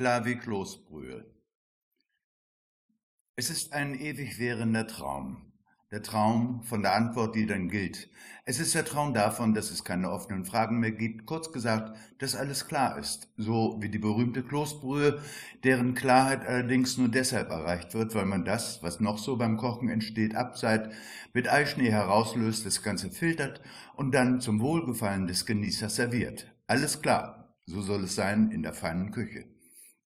klar wie Kloßbrühe. Es ist ein ewig währender Traum. Der Traum von der Antwort, die dann gilt. Es ist der Traum davon, dass es keine offenen Fragen mehr gibt. Kurz gesagt, dass alles klar ist. So wie die berühmte Kloßbrühe, deren Klarheit allerdings nur deshalb erreicht wird, weil man das, was noch so beim Kochen entsteht, abseit, mit Eischnee herauslöst, das Ganze filtert und dann zum Wohlgefallen des Genießers serviert. Alles klar. So soll es sein in der feinen Küche.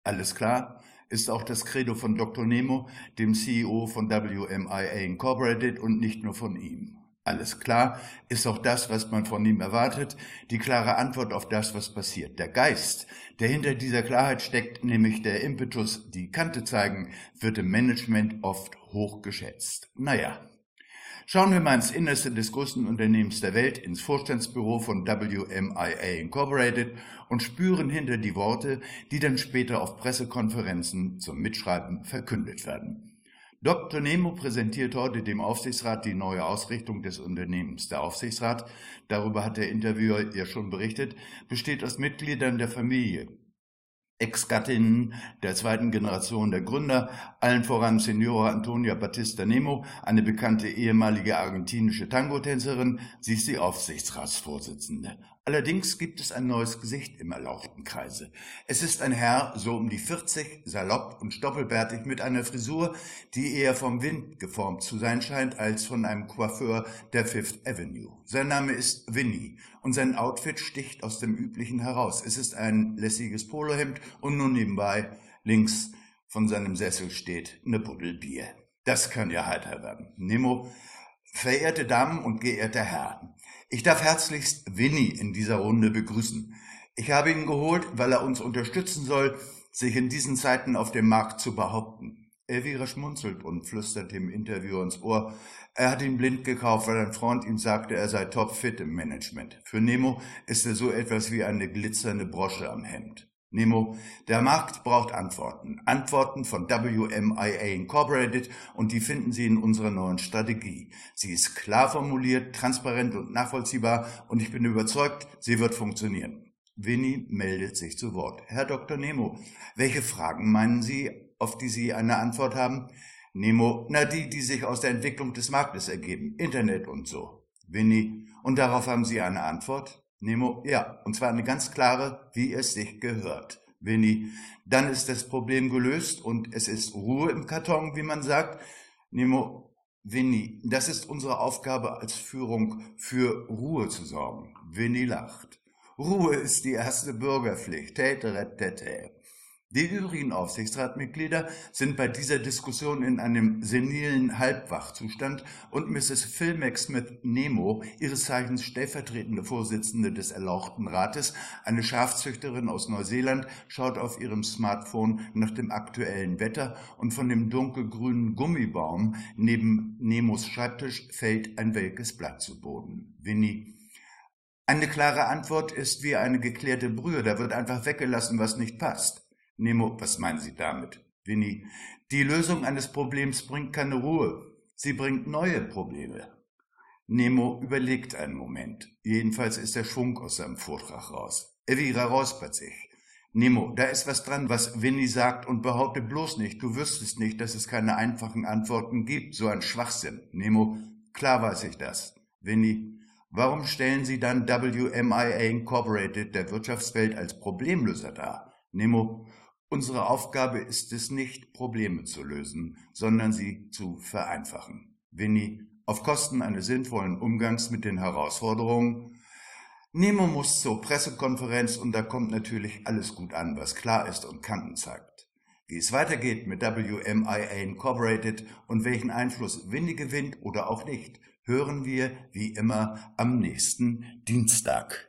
Alles klar ist auch das Credo von Dr. Nemo, dem CEO von WMIA Incorporated und nicht nur von ihm. Alles klar ist auch das, was man von ihm erwartet, die klare Antwort auf das, was passiert. Der Geist, der hinter dieser Klarheit steckt, nämlich der Impetus, die Kante zeigen, wird im Management oft hoch geschätzt. Naja, Schauen wir mal ins Innerste des größten Unternehmens der Welt, ins Vorstandsbüro von WMIA Incorporated und spüren hinter die Worte, die dann später auf Pressekonferenzen zum Mitschreiben verkündet werden. Dr. Nemo präsentiert heute dem Aufsichtsrat die neue Ausrichtung des Unternehmens. Der Aufsichtsrat, darüber hat der Interviewer ja schon berichtet, besteht aus Mitgliedern der Familie, Ex-Gattinnen der zweiten Generation der Gründer, allen voran Signora Antonia Battista Nemo, eine bekannte ehemalige argentinische Tango-Tänzerin, sie ist die Aufsichtsratsvorsitzende. Allerdings gibt es ein neues Gesicht im erlauchten Kreise. Es ist ein Herr, so um die 40, salopp und stoppelbärtig mit einer Frisur, die eher vom Wind geformt zu sein scheint als von einem Coiffeur der Fifth Avenue. Sein Name ist Winnie und sein Outfit sticht aus dem üblichen heraus. Es ist ein lässiges Polohemd und nun nebenbei links von seinem Sessel steht eine Buddel Bier. Das kann ja heiter werden. Nemo, verehrte Damen und geehrter Herr, ich darf herzlichst Winnie in dieser Runde begrüßen. Ich habe ihn geholt, weil er uns unterstützen soll, sich in diesen Zeiten auf dem Markt zu behaupten. Elvira schmunzelt und flüstert dem Interviewer ins Ohr. Er hat ihn blind gekauft, weil ein Freund ihm sagte, er sei topfit im Management. Für Nemo ist er so etwas wie eine glitzernde Brosche am Hemd. Nemo, der Markt braucht Antworten. Antworten von WMIA Incorporated und die finden Sie in unserer neuen Strategie. Sie ist klar formuliert, transparent und nachvollziehbar und ich bin überzeugt, sie wird funktionieren. Winnie meldet sich zu Wort. Herr Dr. Nemo, welche Fragen meinen Sie, auf die Sie eine Antwort haben? Nemo, na die, die sich aus der Entwicklung des Marktes ergeben, Internet und so. Winnie, und darauf haben Sie eine Antwort? Nemo, ja, und zwar eine ganz klare, wie es sich gehört. Winnie, dann ist das Problem gelöst und es ist Ruhe im Karton, wie man sagt. Nemo, Winnie, das ist unsere Aufgabe als Führung, für Ruhe zu sorgen. Winnie lacht. Ruhe ist die erste Bürgerpflicht. Tätere, tätere. Die übrigen Aufsichtsratmitglieder sind bei dieser Diskussion in einem senilen Halbwachzustand und Mrs. Philmax mit Nemo, ihres Zeichens stellvertretende Vorsitzende des Erlauchten Rates, eine Schafzüchterin aus Neuseeland, schaut auf ihrem Smartphone nach dem aktuellen Wetter und von dem dunkelgrünen Gummibaum neben Nemos Schreibtisch fällt ein welkes Blatt zu Boden. Winnie eine klare Antwort ist wie eine geklärte Brühe, da wird einfach weggelassen, was nicht passt. Nemo, was meinen Sie damit? Winnie, die Lösung eines Problems bringt keine Ruhe. Sie bringt neue Probleme. Nemo überlegt einen Moment. Jedenfalls ist der Schwung aus seinem Vortrag raus. Elvira räuspert sich. Nemo, da ist was dran, was Winnie sagt und behaupte bloß nicht, du wüsstest nicht, dass es keine einfachen Antworten gibt, so ein Schwachsinn. Nemo, klar weiß ich das. Winnie, warum stellen Sie dann WMIA Incorporated der Wirtschaftswelt als Problemlöser dar? Nemo, Unsere Aufgabe ist es nicht, Probleme zu lösen, sondern sie zu vereinfachen. Winnie, auf Kosten eines sinnvollen Umgangs mit den Herausforderungen. Nemo muss zur Pressekonferenz und da kommt natürlich alles gut an, was klar ist und Kanten zeigt. Wie es weitergeht mit WMIA Incorporated und welchen Einfluss Winnie gewinnt oder auch nicht, hören wir wie immer am nächsten Dienstag.